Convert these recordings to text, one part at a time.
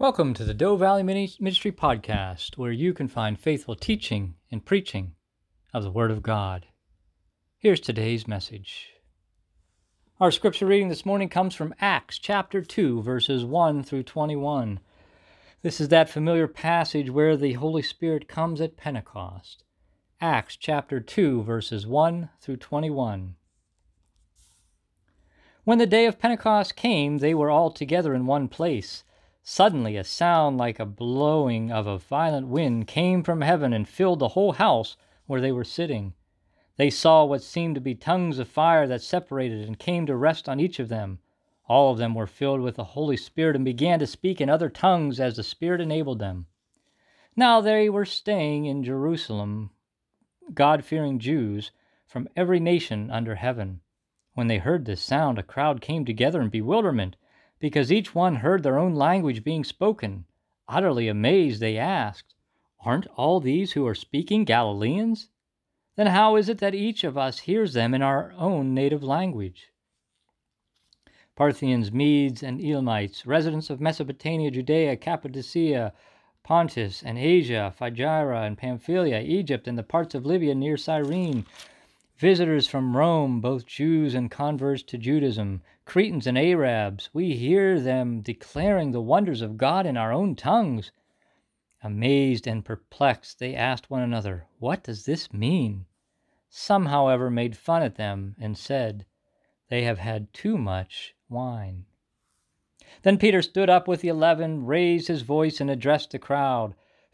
Welcome to the Doe Valley Ministry Podcast, where you can find faithful teaching and preaching of the Word of God. Here's today's message. Our scripture reading this morning comes from Acts chapter 2, verses 1 through 21. This is that familiar passage where the Holy Spirit comes at Pentecost. Acts chapter 2, verses 1 through 21. When the day of Pentecost came, they were all together in one place. Suddenly, a sound like a blowing of a violent wind came from heaven and filled the whole house where they were sitting. They saw what seemed to be tongues of fire that separated and came to rest on each of them. All of them were filled with the Holy Spirit and began to speak in other tongues as the Spirit enabled them. Now they were staying in Jerusalem, God fearing Jews from every nation under heaven. When they heard this sound, a crowd came together in bewilderment because each one heard their own language being spoken. Utterly amazed, they asked, Aren't all these who are speaking Galileans? Then how is it that each of us hears them in our own native language? Parthians, Medes, and Elamites, residents of Mesopotamia, Judea, Cappadocia, Pontus, and Asia, Phrygia and Pamphylia, Egypt, and the parts of Libya near Cyrene, visitors from Rome, both Jews and converts to Judaism, Cretans and Arabs, we hear them declaring the wonders of God in our own tongues. Amazed and perplexed, they asked one another, What does this mean? Some, however, made fun at them and said, They have had too much wine. Then Peter stood up with the eleven, raised his voice, and addressed the crowd.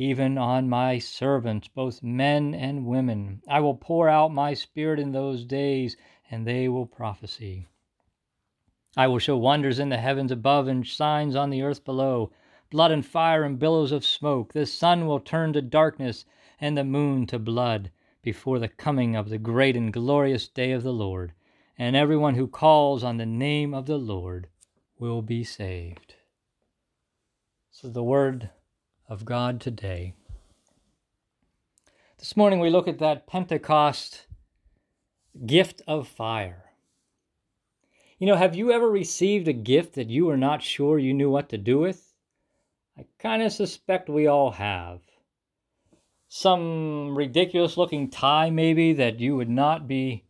even on my servants, both men and women. I will pour out my spirit in those days, and they will prophesy. I will show wonders in the heavens above and signs on the earth below blood and fire and billows of smoke. The sun will turn to darkness and the moon to blood before the coming of the great and glorious day of the Lord. And everyone who calls on the name of the Lord will be saved. So the word of God today. This morning we look at that Pentecost gift of fire. You know, have you ever received a gift that you were not sure you knew what to do with? I kind of suspect we all have. Some ridiculous looking tie, maybe, that you would not be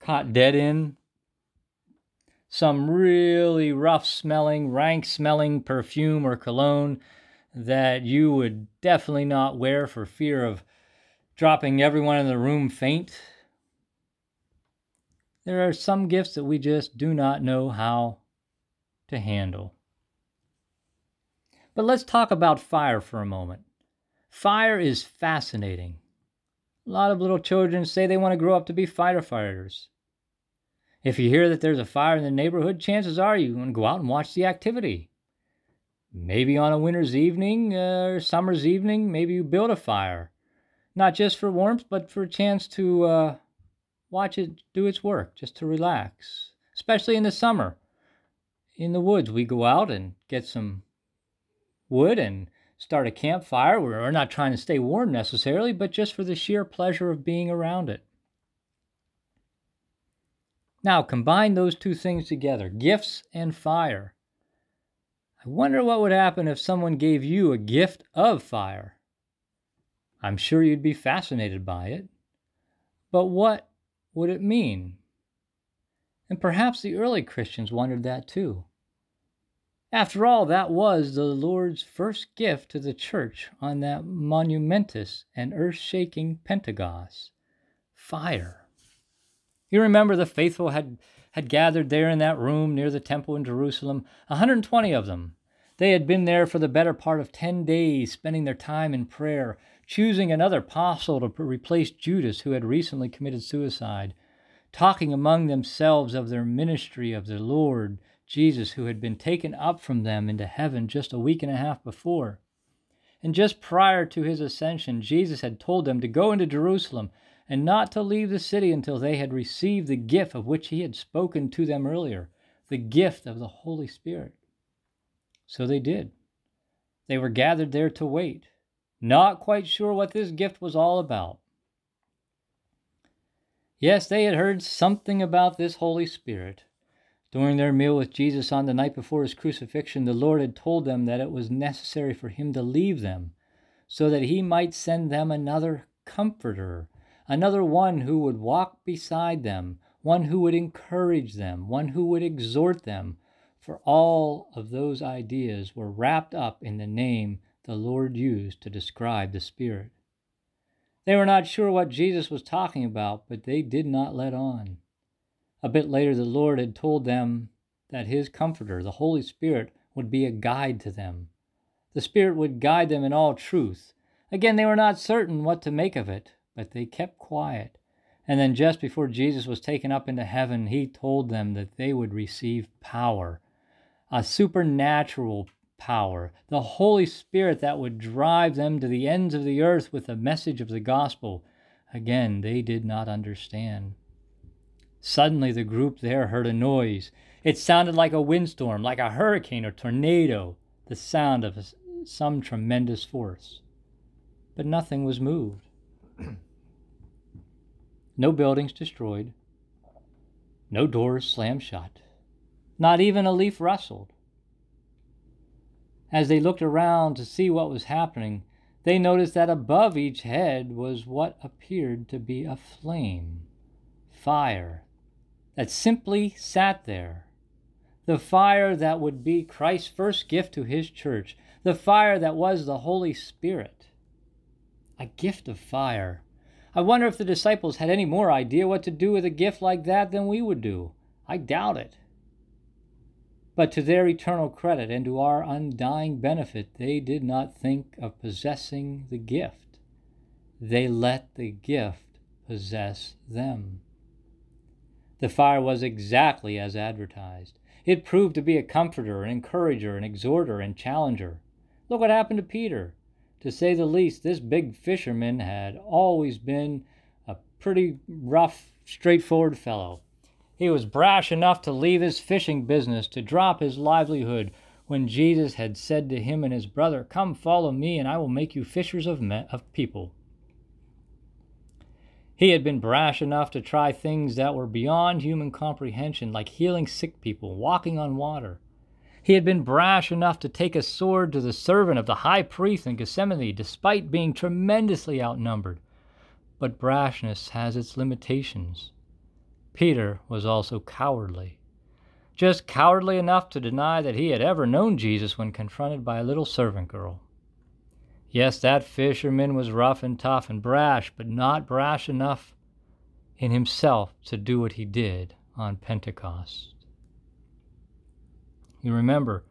caught dead in. Some really rough smelling, rank smelling perfume or cologne that you would definitely not wear for fear of dropping everyone in the room faint. There are some gifts that we just do not know how to handle. But let's talk about fire for a moment. Fire is fascinating. A lot of little children say they want to grow up to be firefighters. If you hear that there's a fire in the neighborhood, chances are you want to go out and watch the activity. Maybe on a winter's evening uh, or summer's evening, maybe you build a fire. Not just for warmth, but for a chance to uh, watch it do its work, just to relax. Especially in the summer. In the woods, we go out and get some wood and start a campfire. We're not trying to stay warm necessarily, but just for the sheer pleasure of being around it. Now, combine those two things together gifts and fire. I wonder what would happen if someone gave you a gift of fire. I'm sure you'd be fascinated by it. But what would it mean? And perhaps the early Christians wondered that too. After all, that was the Lord's first gift to the church on that monumentous and earth shaking Pentecost fire. You remember the faithful had had gathered there in that room near the temple in Jerusalem, a 120 of them. They had been there for the better part of 10 days, spending their time in prayer, choosing another apostle to replace Judas, who had recently committed suicide, talking among themselves of their ministry of the Lord Jesus, who had been taken up from them into heaven just a week and a half before. And just prior to his ascension, Jesus had told them to go into Jerusalem and not to leave the city until they had received the gift of which he had spoken to them earlier the gift of the Holy Spirit. So they did. They were gathered there to wait, not quite sure what this gift was all about. Yes, they had heard something about this Holy Spirit. During their meal with Jesus on the night before his crucifixion, the Lord had told them that it was necessary for him to leave them so that he might send them another comforter, another one who would walk beside them, one who would encourage them, one who would exhort them, for all of those ideas were wrapped up in the name the Lord used to describe the Spirit. They were not sure what Jesus was talking about, but they did not let on. A bit later, the Lord had told them that His Comforter, the Holy Spirit, would be a guide to them. The Spirit would guide them in all truth. Again, they were not certain what to make of it, but they kept quiet. And then, just before Jesus was taken up into heaven, He told them that they would receive power a supernatural power, the Holy Spirit that would drive them to the ends of the earth with the message of the gospel. Again, they did not understand. Suddenly, the group there heard a noise. It sounded like a windstorm, like a hurricane or tornado, the sound of some tremendous force. But nothing was moved. No buildings destroyed, no doors slammed shut. Not even a leaf rustled. As they looked around to see what was happening, they noticed that above each head was what appeared to be a flame, fire, that simply sat there. The fire that would be Christ's first gift to his church, the fire that was the Holy Spirit. A gift of fire. I wonder if the disciples had any more idea what to do with a gift like that than we would do. I doubt it. But to their eternal credit and to our undying benefit, they did not think of possessing the gift. They let the gift possess them. The fire was exactly as advertised. It proved to be a comforter, an encourager, an exhorter, and challenger. Look what happened to Peter. To say the least, this big fisherman had always been a pretty rough, straightforward fellow. He was brash enough to leave his fishing business, to drop his livelihood, when Jesus had said to him and his brother, Come follow me, and I will make you fishers of, men, of people. He had been brash enough to try things that were beyond human comprehension, like healing sick people, walking on water. He had been brash enough to take a sword to the servant of the high priest in Gethsemane, despite being tremendously outnumbered. But brashness has its limitations. Peter was also cowardly. Just cowardly enough to deny that he had ever known Jesus when confronted by a little servant girl. Yes, that fisherman was rough and tough and brash, but not brash enough in himself to do what he did on Pentecost. You remember,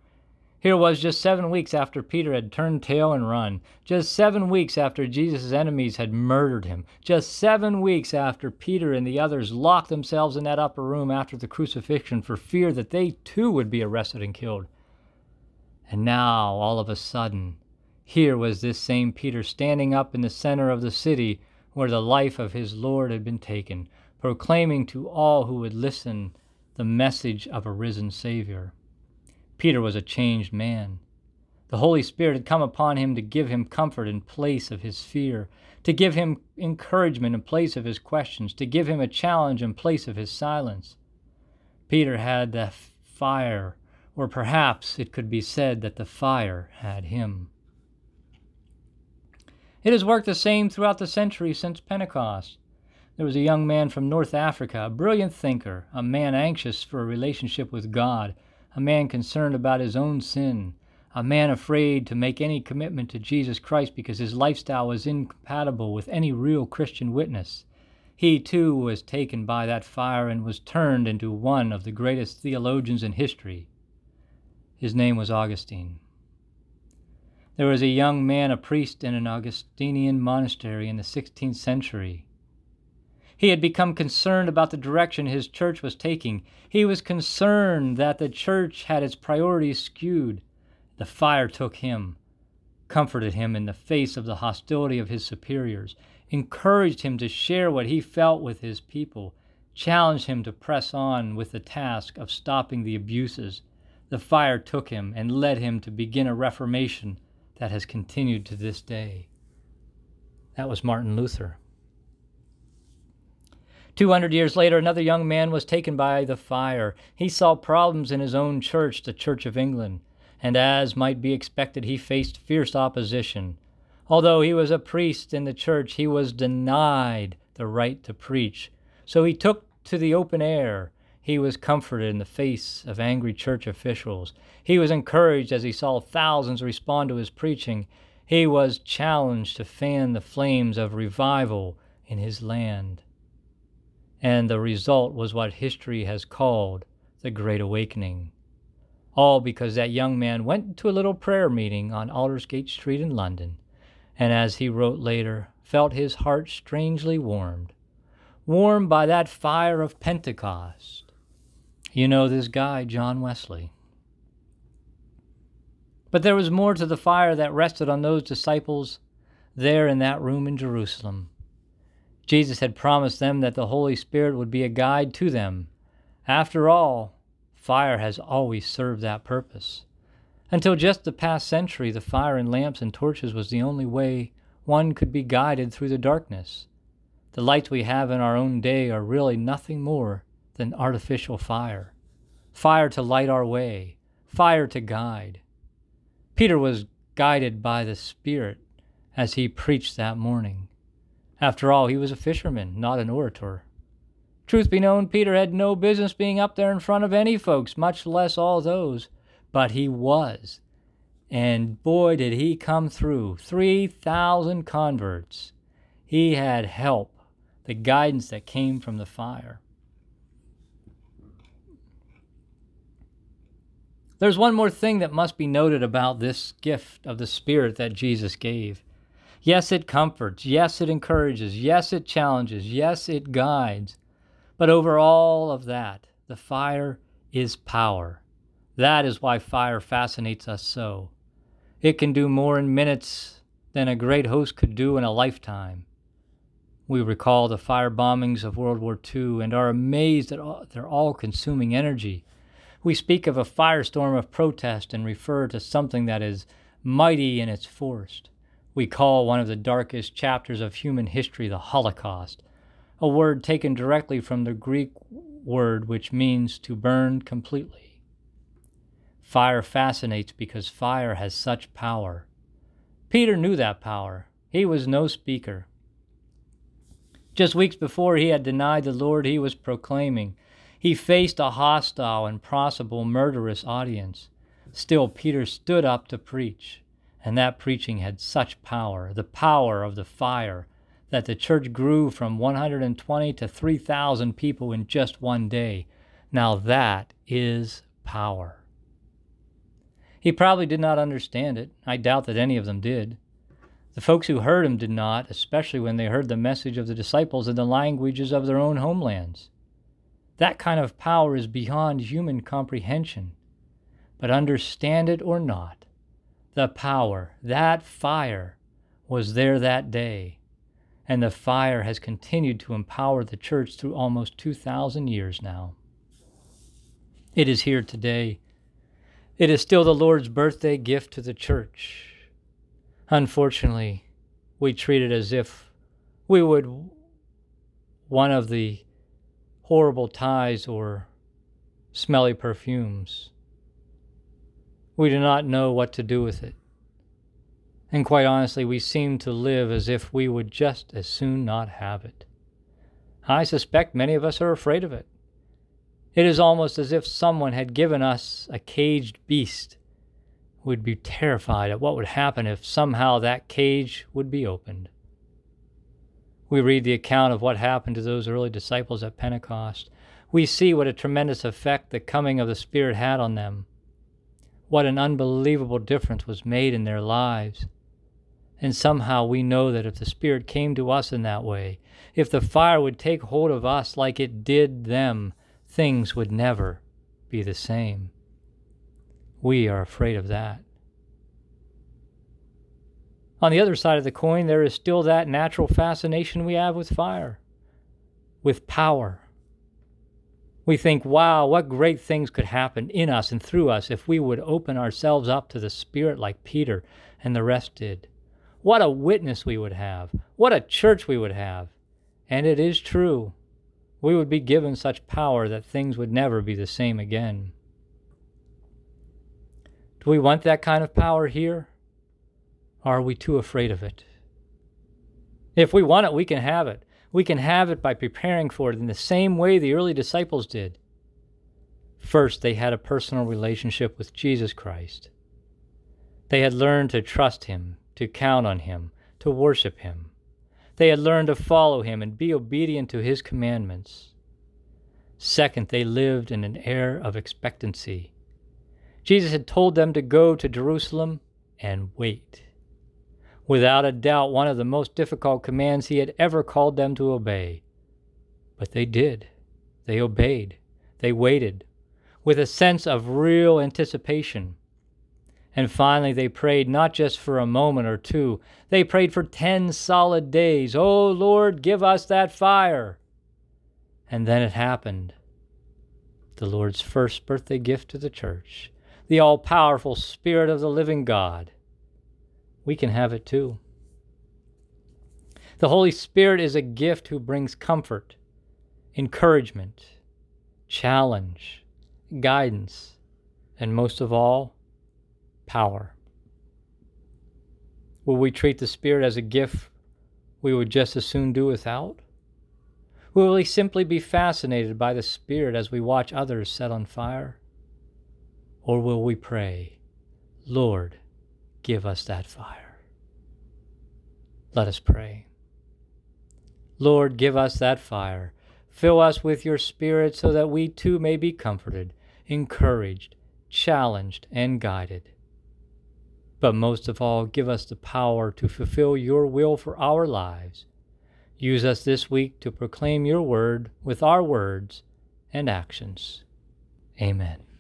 here was just seven weeks after Peter had turned tail and run, just seven weeks after Jesus' enemies had murdered him, just seven weeks after Peter and the others locked themselves in that upper room after the crucifixion for fear that they too would be arrested and killed. And now, all of a sudden, here was this same Peter standing up in the center of the city where the life of his Lord had been taken, proclaiming to all who would listen the message of a risen Savior. Peter was a changed man. The Holy Spirit had come upon him to give him comfort in place of his fear, to give him encouragement in place of his questions, to give him a challenge in place of his silence. Peter had the fire, or perhaps it could be said that the fire had him. It has worked the same throughout the centuries since Pentecost. There was a young man from North Africa, a brilliant thinker, a man anxious for a relationship with God, a man concerned about his own sin, a man afraid to make any commitment to Jesus Christ because his lifestyle was incompatible with any real Christian witness. He too was taken by that fire and was turned into one of the greatest theologians in history. His name was Augustine. There was a young man, a priest in an Augustinian monastery in the 16th century. He had become concerned about the direction his church was taking. He was concerned that the church had its priorities skewed. The fire took him. comforted him in the face of the hostility of his superiors, encouraged him to share what he felt with his people, challenged him to press on with the task of stopping the abuses. The fire took him and led him to begin a reformation that has continued to this day. That was Martin Luther. 200 years later, another young man was taken by the fire. He saw problems in his own church, the Church of England, and as might be expected, he faced fierce opposition. Although he was a priest in the church, he was denied the right to preach. So he took to the open air. He was comforted in the face of angry church officials. He was encouraged as he saw thousands respond to his preaching. He was challenged to fan the flames of revival in his land and the result was what history has called the Great Awakening. All because that young man went to a little prayer meeting on Aldersgate Street in London, and as he wrote later, felt his heart strangely warmed, warmed by that fire of Pentecost. You know this guy, John Wesley. But there was more to the fire that rested on those disciples there in that room in Jerusalem. Jesus had promised them that the Holy Spirit would be a guide to them. After all, fire has always served that purpose. Until just the past century, the fire in lamps and torches was the only way one could be guided through the darkness. The lights we have in our own day are really nothing more than artificial fire. Fire to light our way, fire to guide. Peter was guided by the Spirit as he preached that morning. After all, he was a fisherman, not an orator. Truth be known, Peter had no business being up there in front of any folks, much less all those. But he was. And boy, did he come through. 3,000 converts. He had help, the guidance that came from the fire. There's one more thing that must be noted about this gift of the Spirit that Jesus gave. Yes, it comforts. Yes, it encourages. Yes, it challenges. Yes, it guides. But over all of that, the fire is power. That is why fire fascinates us so. It can do more in minutes than a great host could do in a lifetime. We recall the fire bombings of World War II and are amazed at their all consuming energy. We speak of a firestorm of protest and refer to something that is mighty in its force we call one of the darkest chapters of human history the Holocaust, a word taken directly from the Greek word which means to burn completely. Fire fascinates because fire has such power. Peter knew that power. He was no speaker. Just weeks before he had denied the Lord he was proclaiming, he faced a hostile and possible murderous audience. Still, Peter stood up to preach. And that preaching had such power, the power of the fire, that the church grew from 120 to 3,000 people in just one day. Now that is power. He probably did not understand it. I doubt that any of them did. The folks who heard him did not, especially when they heard the message of the disciples in the languages of their own homelands. That kind of power is beyond human comprehension. But understand it or not, the power, that fire, was there that day, and the fire has continued to empower the church through almost 2,000 years now. It is here today. It is still the Lord's birthday gift to the church. Unfortunately, we treat it as if we would one of the horrible ties or smelly perfumes we do not know what to do with it. And quite honestly, we seem to live as if we would just as soon not have it. I suspect many of us are afraid of it. It is almost as if someone had given us a caged beast. We'd be terrified at what would happen if somehow that cage would be opened. We read the account of what happened to those early disciples at Pentecost. We see what a tremendous effect the coming of the Spirit had on them what an unbelievable difference was made in their lives. And somehow we know that if the Spirit came to us in that way, if the fire would take hold of us like it did them, things would never be the same. We are afraid of that. On the other side of the coin, there is still that natural fascination we have with fire, with power. We think, wow, what great things could happen in us and through us if we would open ourselves up to the Spirit like Peter and the rest did. What a witness we would have. What a church we would have. And it is true. We would be given such power that things would never be the same again. Do we want that kind of power here? Or are we too afraid of it? If we want it, we can have it. We can have it by preparing for it in the same way the early disciples did. First, they had a personal relationship with Jesus Christ. They had learned to trust Him, to count on Him, to worship Him. They had learned to follow Him and be obedient to His commandments. Second, they lived in an air of expectancy. Jesus had told them to go to Jerusalem and wait without a doubt one of the most difficult commands he had ever called them to obey. But they did. They obeyed. They waited with a sense of real anticipation. And finally, they prayed not just for a moment or two, they prayed for 10 solid days. Oh, Lord, give us that fire. And then it happened. The Lord's first birthday gift to the church, the all powerful Spirit of the living God we can have it too. The Holy Spirit is a gift who brings comfort, encouragement, challenge, guidance, and most of all, power. Will we treat the Spirit as a gift we would just as soon do without? Will we simply be fascinated by the Spirit as we watch others set on fire? Or will we pray, Lord, give us that fire. Let us pray. Lord, give us that fire. Fill us with your Spirit so that we too may be comforted, encouraged, challenged, and guided. But most of all, give us the power to fulfill your will for our lives. Use us this week to proclaim your word with our words and actions. Amen.